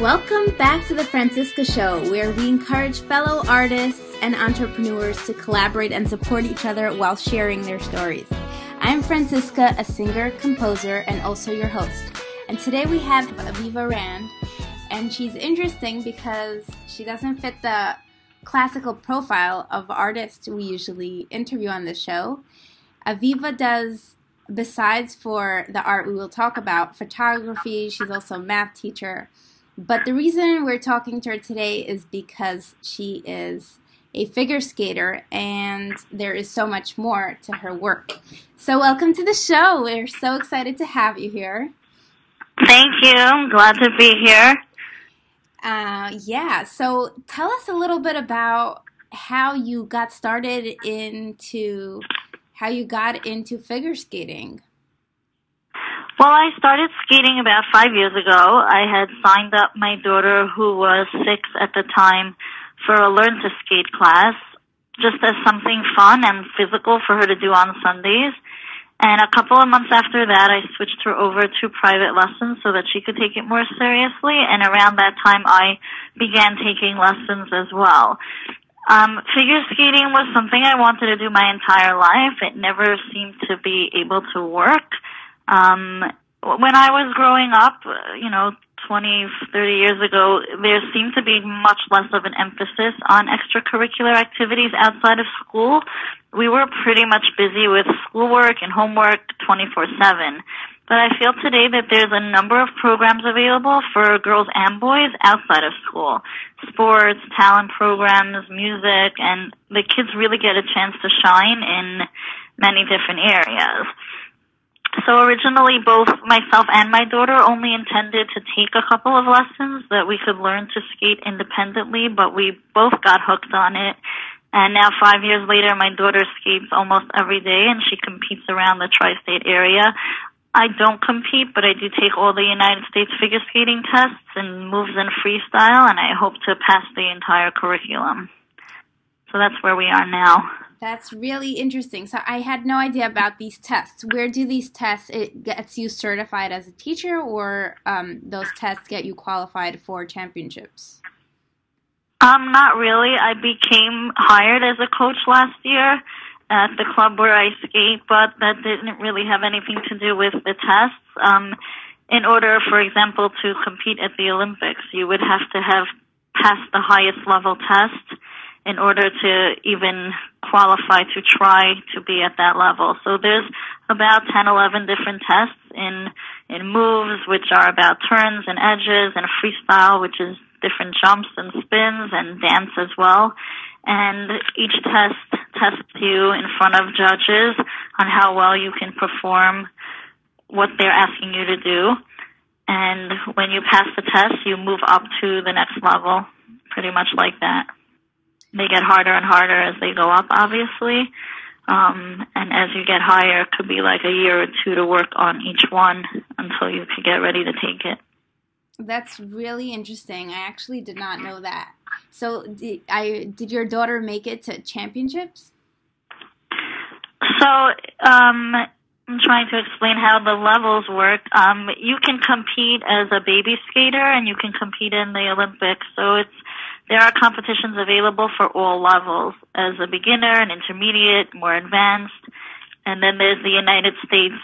Welcome back to the Franciska Show, where we encourage fellow artists and entrepreneurs to collaborate and support each other while sharing their stories. I'm Franciska, a singer, composer, and also your host. And today we have Aviva Rand, and she's interesting because she doesn't fit the classical profile of artists we usually interview on this show. Aviva does, besides for the art we will talk about, photography, she's also a math teacher. But the reason we're talking to her today is because she is a figure skater and there is so much more to her work. So, welcome to the show. We're so excited to have you here. Thank you. I'm glad to be here. Uh, yeah. So tell us a little bit about how you got started into how you got into figure skating. Well, I started skating about five years ago. I had signed up my daughter, who was six at the time, for a learn to skate class, just as something fun and physical for her to do on Sundays. And a couple of months after that, I switched her over to private lessons so that she could take it more seriously. And around that time, I began taking lessons as well. Um, figure skating was something I wanted to do my entire life. It never seemed to be able to work. Um, when I was growing up, you know, 20, 30 years ago, there seemed to be much less of an emphasis on extracurricular activities outside of school. We were pretty much busy with schoolwork and homework 24-7. But I feel today that there's a number of programs available for girls and boys outside of school. Sports, talent programs, music, and the kids really get a chance to shine in many different areas. So originally both myself and my daughter only intended to take a couple of lessons that we could learn to skate independently, but we both got hooked on it. And now five years later, my daughter skates almost every day and she competes around the tri-state area. I don't compete, but I do take all the United States figure skating tests and moves in freestyle and I hope to pass the entire curriculum. So that's where we are now. That's really interesting. So I had no idea about these tests. Where do these tests it gets you certified as a teacher, or um, those tests get you qualified for championships? Um, not really. I became hired as a coach last year at the club where I skate, but that didn't really have anything to do with the tests. Um, in order, for example, to compete at the Olympics, you would have to have passed the highest level test in order to even qualify to try to be at that level. So there's about 10, 11 different tests in, in moves, which are about turns and edges and freestyle, which is different jumps and spins and dance as well. And each test tests you in front of judges on how well you can perform what they're asking you to do. And when you pass the test, you move up to the next level, pretty much like that they get harder and harder as they go up, obviously. Um, and as you get higher, it could be like a year or two to work on each one until you can get ready to take it. That's really interesting. I actually did not know that. So, did, I did your daughter make it to championships? So, um, I'm trying to explain how the levels work. Um, you can compete as a baby skater, and you can compete in the Olympics. So it's there are competitions available for all levels as a beginner, an intermediate, more advanced. And then there's the United States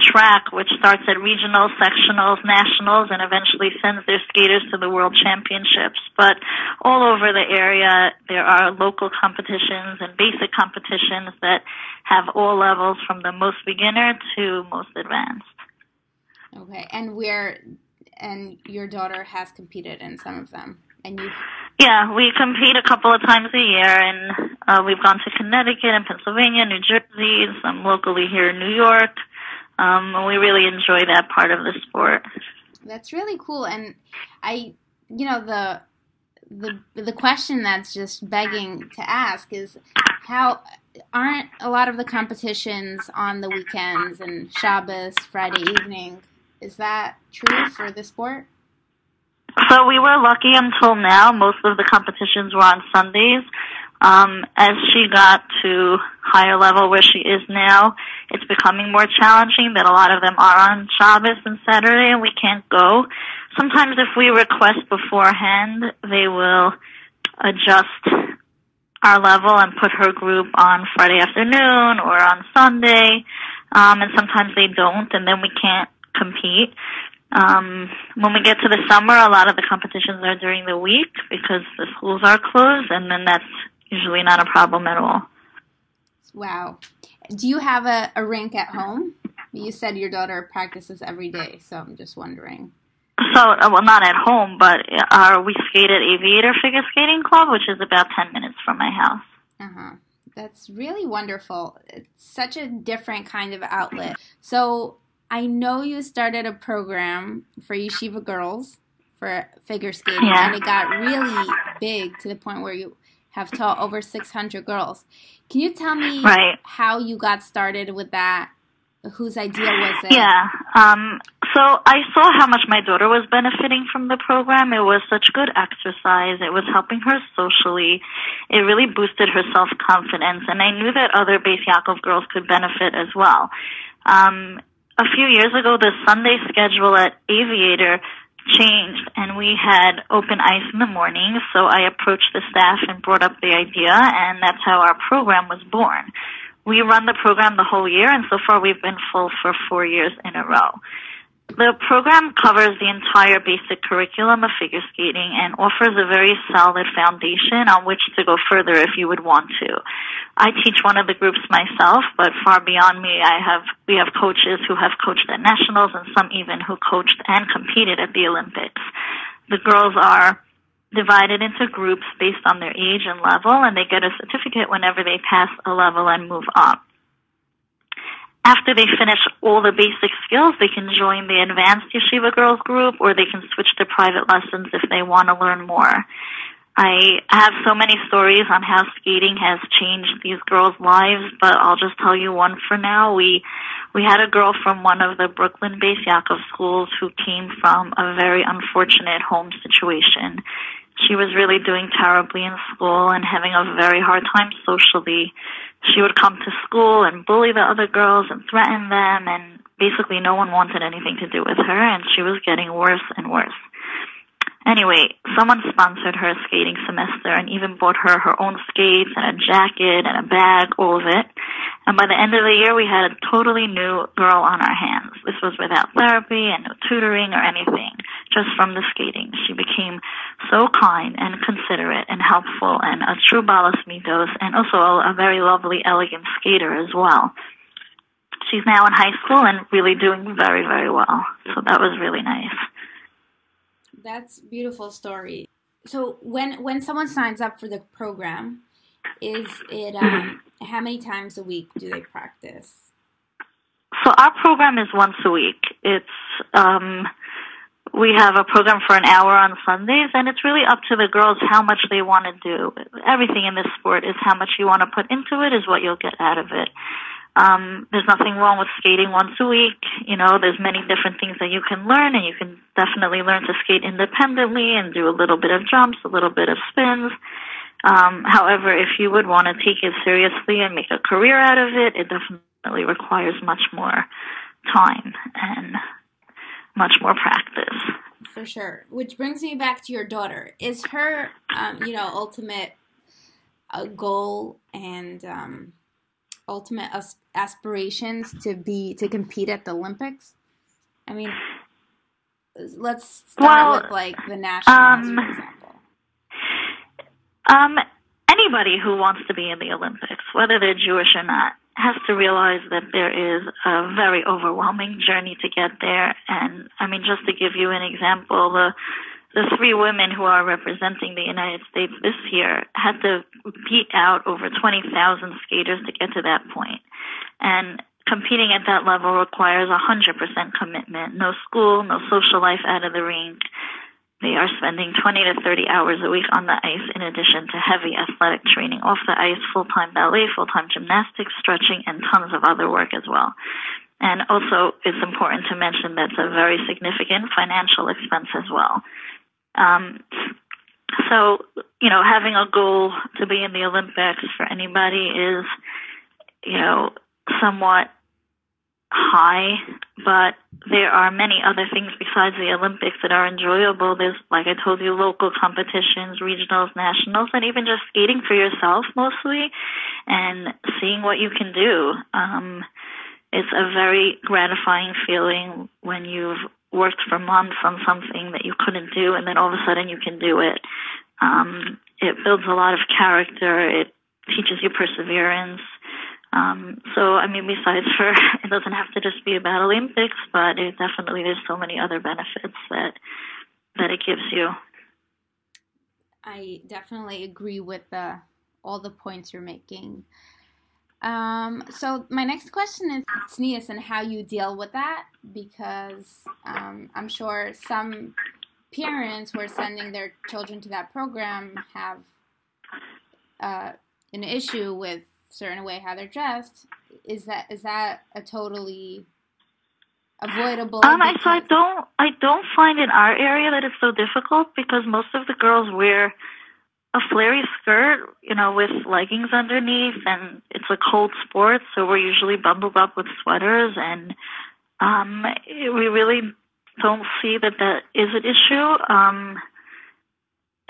track, which starts at regionals, sectionals, nationals, and eventually sends their skaters to the world championships. But all over the area, there are local competitions and basic competitions that have all levels from the most beginner to most advanced. Okay, and where, and your daughter has competed in some of them. And you? Yeah, we compete a couple of times a year, and uh, we've gone to Connecticut and Pennsylvania, New Jersey, some locally here in New York, um, and we really enjoy that part of the sport. That's really cool, and I, you know, the the the question that's just begging to ask is how aren't a lot of the competitions on the weekends and Shabbos, Friday evening? Is that true for the sport? So we were lucky until now. Most of the competitions were on Sundays. Um, as she got to higher level where she is now, it's becoming more challenging that a lot of them are on Shabbos and Saturday and we can't go. sometimes if we request beforehand, they will adjust our level and put her group on Friday afternoon or on Sunday. Um, and sometimes they don't, and then we can't compete. Um, when we get to the summer, a lot of the competitions are during the week because the schools are closed, and then that's usually not a problem at all. Wow. Do you have a, a rink at home? You said your daughter practices every day, so I'm just wondering. So, uh, well, not at home, but uh, we skate at Aviator Figure Skating Club, which is about 10 minutes from my house. Uh huh. That's really wonderful. It's such a different kind of outlet. So, I know you started a program for yeshiva girls for figure skating, Yeah. and it got really big to the point where you have taught over 600 girls. Can you tell me Right. how you got started with that? Whose idea was it? Yeah. Um, so I saw how much my daughter was benefiting from the program. It was such good exercise. It was helping her socially. It really boosted her self confidence, and I knew that other Bais Yaakov girls could benefit as well. Um, a few years ago, the Sunday schedule at Aviator changed, and we had open ice in the morning. So I approached the staff and brought up the idea, and that's how our program was born. We run the program the whole year, and so far we've been full for four years in a row. The program covers the entire basic curriculum of figure skating and offers a very solid foundation on which to go further if you would want to. I teach one of the groups myself, but far beyond me, I have we have coaches who have coached at nationals and some even who coached and competed at the Olympics. The girls are divided into groups based on their age and level, and they get a certificate whenever they pass a level and move up. After they finish all the basic skills, they can join the advanced yeshiva girls group or they can switch to private lessons if they want to learn more. I have so many stories on how skating has changed these girls' lives, but I'll just tell you one for now. We we had a girl from one of the Brooklyn Bais Yaakov schools who came from a very unfortunate home situation. She was really doing terribly in school and having a very hard time socially. She would come to school and bully the other girls and threaten them, and basically no one wanted anything to do with her, and she was getting worse and worse. Anyway, someone sponsored her skating semester and even bought her her own skates and a jacket and a bag, all of it. And by the end of the year, we had a totally new girl on our hands. This was without therapy and no tutoring or anything, just from the skating. She became so kind and considerate and helpful and a true baalas middos and also a, a very lovely, elegant skater as well. She's now in high school and really doing very, very well. So that was really nice. That's beautiful story. So when when someone signs up for the program, is it um, how many times a week do they practice? So our program is once a week. It's um, we have a program for an hour on Sundays, and it's really up to the girls how much they want to do. Everything in this sport is how much you want to put into it is what you'll get out of it. Um, there's nothing wrong with skating once a week. You know, there's many different things that you can learn, and you can definitely learn to skate independently and do a little bit of jumps, a little bit of spins. Um, however, if you would want to take it seriously and make a career out of it, it definitely requires much more time and much more practice. For sure. Which brings me back to your daughter. Is her, um, you know, ultimate uh, goal and um, ultimate as- aspirations to be to compete at the Olympics? I mean, let's start Well, with like the nationals, um, for example. Um, anybody who wants to be in the Olympics, whether they're Jewish or not, has to realize that there is a very overwhelming journey to get there. And I mean, just to give you an example, the the three women who are representing the United States this year had to beat out over 20,000 skaters to get to that point. And competing at that level requires 100% commitment. No school, no social life out of the rink. They are spending 20 to 30 hours a week on the ice in addition to heavy athletic training off the ice, full-time ballet, full-time gymnastics, stretching, and tons of other work as well. And also, it's important to mention that's a very significant financial expense as well. Um, so, you know, having a goal to be in the Olympics for anybody is, you know, somewhat high, but there are many other things besides the Olympics that are enjoyable. There's, like I told you, local competitions, regionals, nationals, and even just skating for yourself mostly and seeing what you can do. Um, it's a very gratifying feeling when you've worked for months on something that you couldn't do and then all of a sudden you can do it. Um, it builds a lot of character. It teaches you perseverance. Um, so, I mean, besides for, it doesn't have to just be about Olympics, but it definitely, there's so many other benefits that, that it gives you. I definitely agree with the, all the points you're making. Um, so my next question is tznius and how you deal with that because um, I'm sure some parents who are sending their children to that program have uh, an issue with certain way how they're dressed. Is that is that a totally avoidable? Um, I, so I don't I don't find in our area that it's so difficult because most of the girls wear a flary skirt, you know, with leggings underneath, and it's a cold sport, so we're usually bundled up with sweaters, and um, we really don't see that that is an issue. Um,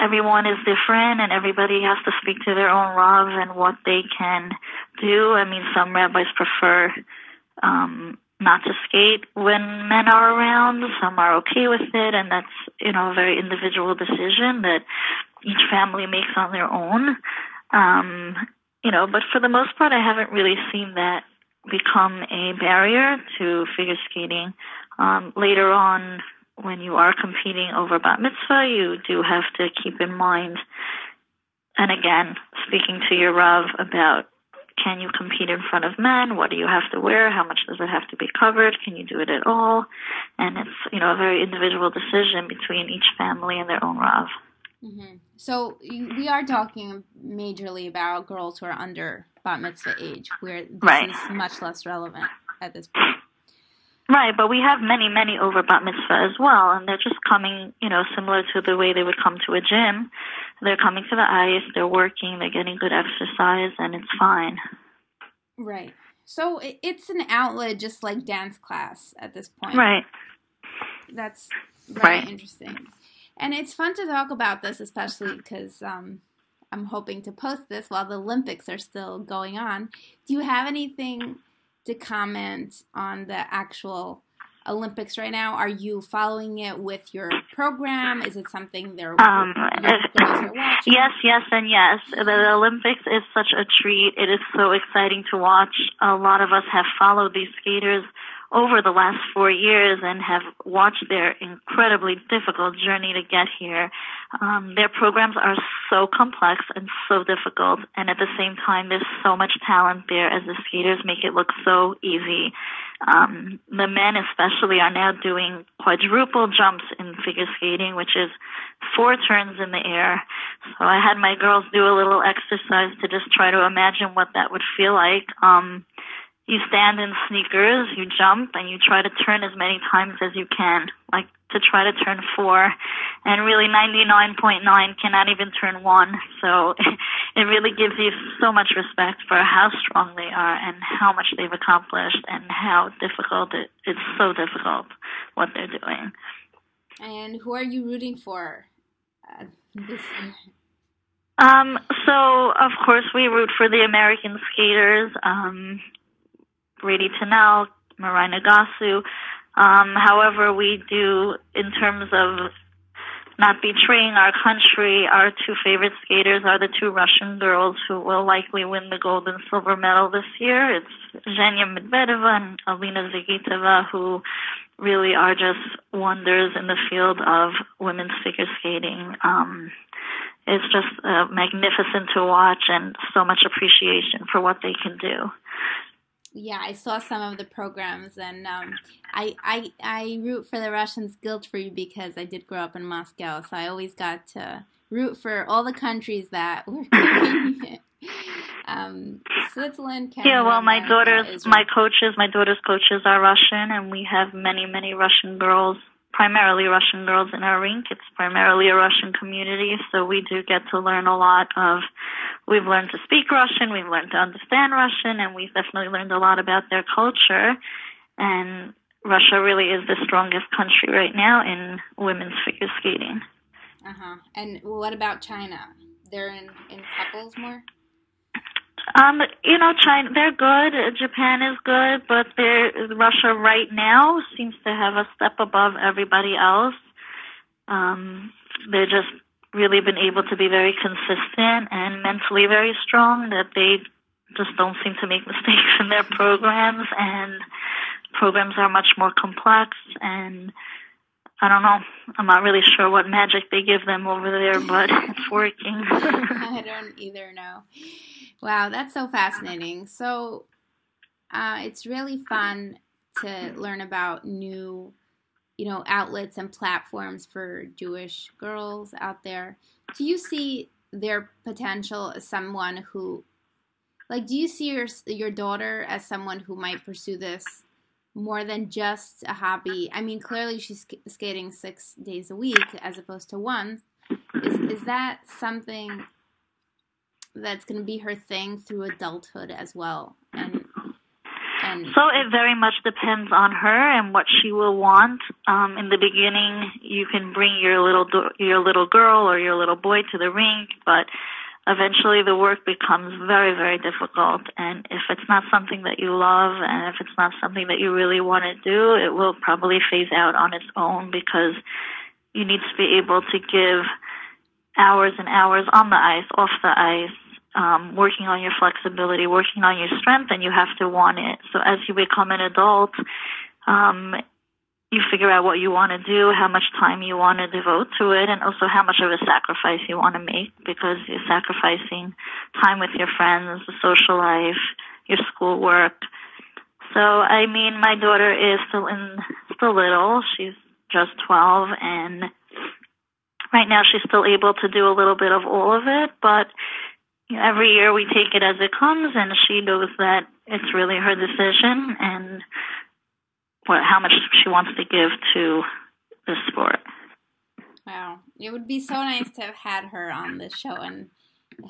everyone is different, and everybody has to speak to their own rav and what they can do. I mean, some rabbis prefer um, not to skate when men are around. Some are okay with it, and that's you know a very individual decision that each family makes on their own. Um, you know, but for the most part, I haven't really seen that become a barrier to figure skating. Um, later on, when you are competing over bat mitzvah, you do have to keep in mind, and again, speaking to your Rav about can you compete in front of men? What do you have to wear? How much does it have to be covered? Can you do it at all? And it's, you know, a very individual decision between each family and their own Rav. Mm-hmm. So we are talking majorly about girls who are under bat mitzvah age, where this right. is much less relevant at this point. Right, but we have many, many over bat mitzvah as well, and they're just coming, you know, similar to the way they would come to a gym. They're coming to the ice, they're working, they're getting good exercise, and it's fine. Right. So it's an outlet just like dance class at this point. Right. That's very right. interesting. And it's fun to talk about this, especially because um, I'm hoping to post this while the Olympics are still going on. Do you have anything to comment on the actual Olympics right now? Are you following it with your program? Is it something they're um, Yes, yes, and yes. The Olympics is such a treat. It is so exciting to watch. A lot of us have followed these skaters over the last four years and have watched their incredibly difficult journey to get here. Um, their programs are so complex and so difficult, and at the same time, there's so much talent there as the skaters make it look so easy. Um, the men, especially, are now doing quadruple jumps in figure skating, which is four turns in the air. So I had my girls do a little exercise to just try to imagine what that would feel like. Um, you stand in sneakers, you jump, and you try to turn as many times as you can, like to try to turn four. And really, 99.9 cannot even turn one. So it really gives you so much respect for how strong they are and how much they've accomplished and how difficult it, it's so difficult what they're doing. And who are you rooting for uh, this year? Um, so of course we root for the American skaters. Um, Bradie Tennell, Mirai Nagasu. Um, however, we do, in terms of not betraying our country, our two favorite skaters are the two Russian girls who will likely win the gold and silver medal this year. It's Zhenya Medvedeva and Alina Zagitova, who really are just wonders in the field of women's figure skating. Um, it's just uh, magnificent to watch and so much appreciation for what they can do yeah, I saw some of the programs, and um, I, I I root for the Russians guilt free because I did grow up in Moscow, so I always got to root for all the countries that were um, Switzerland. Canada, yeah, well, my daughters, my coaches, my daughter's coaches are Russian, and we have many, many Russian girls primarily Russian girls in our rink. It's primarily a Russian community, so we do get to learn a lot of. We've learned to speak Russian, we've learned to understand Russian, and we've definitely learned a lot about their culture. and Russia really is the strongest country right now in women's figure skating. Uh huh. And what about China? They're in, in couples more? Um, you know, China, they're good. Japan is good, but Russia right now seems to have a step above everybody else. Um, they've just really been able to be very consistent and mentally very strong that they just don't seem to make mistakes in their programs and programs are much more complex and I don't know. I'm not really sure what magic they give them over there, but it's working. I don't either know. Wow, that's so fascinating. So uh, it's really fun to learn about new, you know, outlets and platforms for Jewish girls out there. Do you see their potential as someone who, like, do you see your your daughter as someone who might pursue this more than just a hobby? I mean, clearly she's skating six days a week as opposed to one. Is, is that something that's going to be her thing through adulthood as well? And, and so it very much depends on her and what she will want. Um, in the beginning, you can bring your little your little girl or your little boy to the rink, but eventually the work becomes very, very difficult. And if it's not something that you love and if it's not something that you really want to do, it will probably phase out on its own because you need to be able to give hours and hours on the ice, off the ice, um, working on your flexibility, working on your strength, and you have to want it. So as you become an adult, um, you figure out what you want to do, how much time you want to devote to it, and also how much of a sacrifice you want to make because you're sacrificing time with your friends, the social life, your schoolwork. So, I mean, my daughter is still in, still little. She's just 12 and right now she's still able to do a little bit of all of it, but every year we take it as it comes and she knows that it's really her decision and what how much she wants to give to the sport. Wow. It would be so nice to have had her on this show and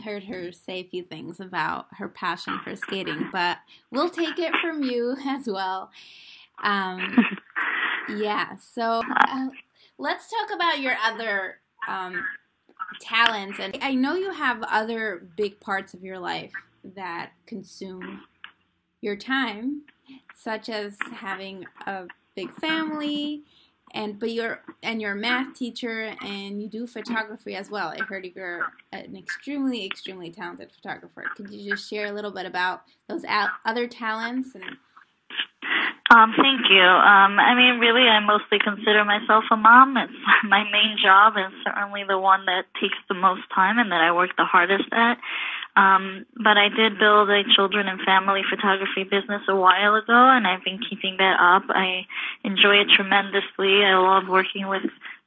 heard her say a few things about her passion for skating, but we'll take it from you as well. Um, yeah, so uh, let's talk about your other um, talents. And I know you have other big parts of your life that consume your time such as having a big family and but you're and you're a math teacher and you do photography as well. I heard you're an extremely extremely talented photographer. Could you just share a little bit about those other talents and um, thank you. Um, I mean, really, I mostly consider myself a mom. It's my main job and certainly the one that takes the most time and that I work the hardest at. Um, but I did build a children and family photography business a while ago, and I've been keeping that up. I enjoy it tremendously. I love working with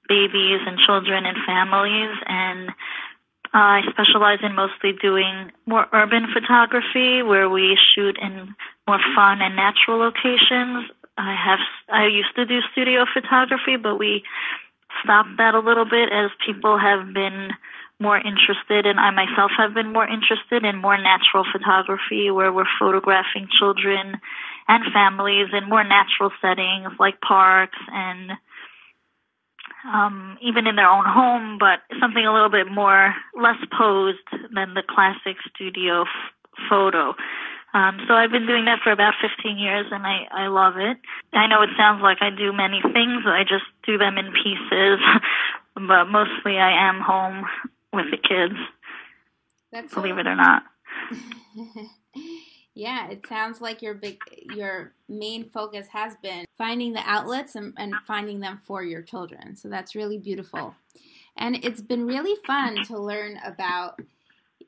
babies and children and families, and I specialize in mostly doing more urban photography where we shoot in more fun and natural locations. I have I used to do studio photography, but we stopped that a little bit as people have been more interested and I myself have been more interested in more natural photography where we're photographing children and families in more natural settings like parks and um, even in their own home, but something a little bit more less posed than the classic studio f- photo. Um, so I've been doing that for about 15 years and I, I love it. I know it sounds like I do many things. I just do them in pieces, but mostly I am home with the kids. That's believe it or not. yeah, it sounds like your big your main focus has been finding the outlets and, and finding them for your children. So that's really beautiful. And it's been really fun to learn about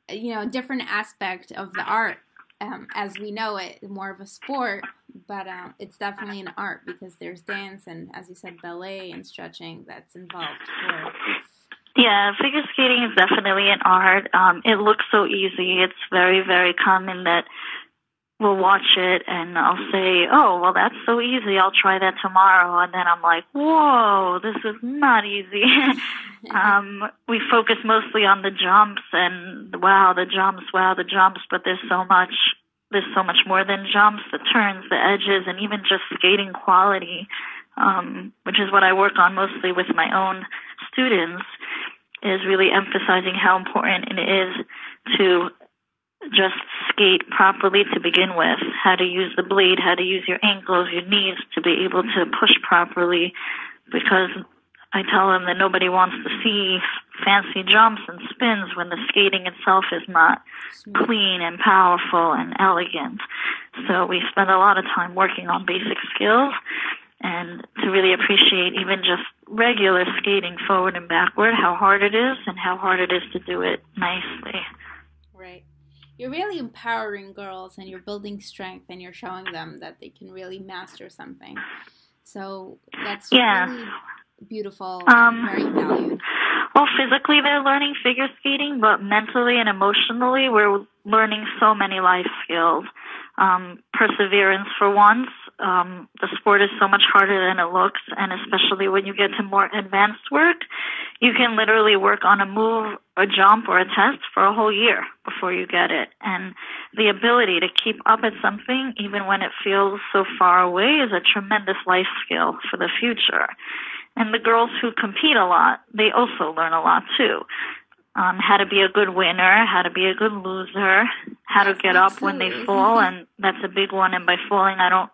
you know a different aspect of the art um, as we know it more of a sport but um, it's definitely an art because there's dance and as you said ballet and stretching that's involved for yeah, figure skating is definitely an art. Um, it looks so easy. It's very, very common that we'll watch it and I'll say, oh, well, that's so easy. I'll try that tomorrow. And then I'm like, whoa, this is not easy. um, we focus mostly on the jumps and wow, the jumps, wow, the jumps, but there's so much there's so much more than jumps, the turns, the edges, and even just skating quality, um, which is what I work on mostly with my own students, is really emphasizing how important it is to just skate properly to begin with, how to use the blade, how to use your ankles, your knees to be able to push properly because I tell them that nobody wants to see fancy jumps and spins when the skating itself is not clean and powerful and elegant. So we spend a lot of time working on basic skills and to really appreciate even just regular skating forward and backward, how hard it is and how hard it is to do it nicely. You're really empowering girls and you're building strength and you're showing them that they can really master something. So that's yeah. really beautiful um, very valued. Well, physically they're learning figure skating, but mentally and emotionally we're learning so many life skills. Um, perseverance for once. Um, the sport is so much harder than it looks, and especially when you get to more advanced work, you can literally work on a move, a jump, or a test for a whole year before you get it. And the ability to keep up at something, even when it feels so far away, is a tremendous life skill for the future. And the girls who compete a lot, they also learn a lot too. Um, how to be a good winner, how to be a good loser, how to get up when they fall, and that's a big one. And by falling, I don't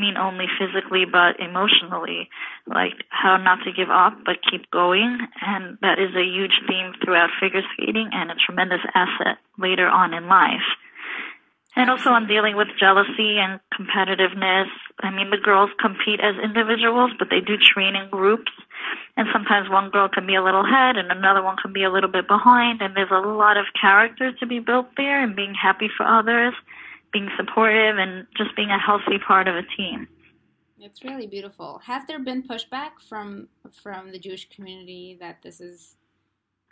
mean only physically but emotionally, like how not to give up but keep going. And that is a huge theme throughout figure skating and a tremendous asset later on in life. And also on dealing with jealousy and competitiveness. I mean, the girls compete as individuals, but they do train in groups. And sometimes one girl can be a little ahead and another one can be a little bit behind. And there's a lot of character to be built there and being happy for others, being supportive, and just being a healthy part of a team. It's really beautiful. Has there been pushback from from the Jewish community that this is,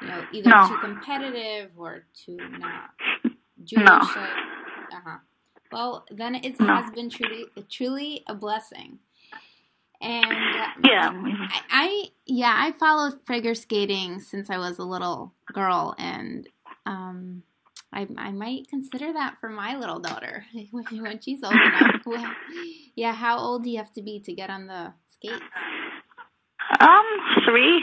you know, either no. too competitive or too not Jewish? No. Uh huh. Well, then it no. has been truly truly a blessing. And uh, yeah, I, I, yeah I followed figure skating since I was a little girl, and um, I I might consider that for my little daughter when she's old enough. well, yeah, how old do you have to be to get on the skates? Um, three.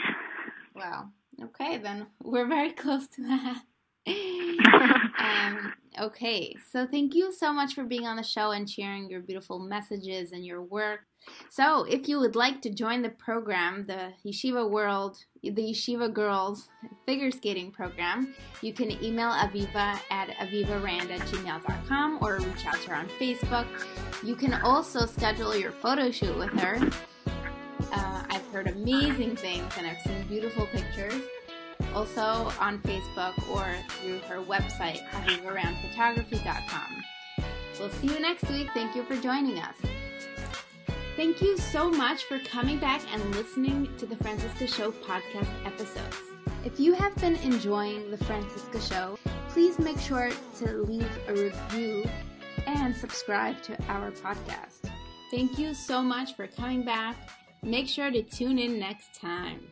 Wow. Okay, then we're very close to that. um, okay, so thank you so much for being on the show and sharing your beautiful messages and your work. So, if you would like to join the program, the Yeshiva World, the Yeshiva Girls Figure Skating Program, you can email Aviva at avivarand at gmail.com or reach out to her on Facebook. You can also schedule your photo shoot with her. Uh, I've heard amazing things and I've seen beautiful pictures also on Facebook or through her website, avivarandphotography.com. We'll see you next week. Thank you for joining us. Thank you so much for coming back and listening to the Franciska Show podcast episodes. If you have been enjoying the Franciska Show, please make sure to leave a review and subscribe to our podcast. Thank you so much for coming back. Make sure to tune in next time.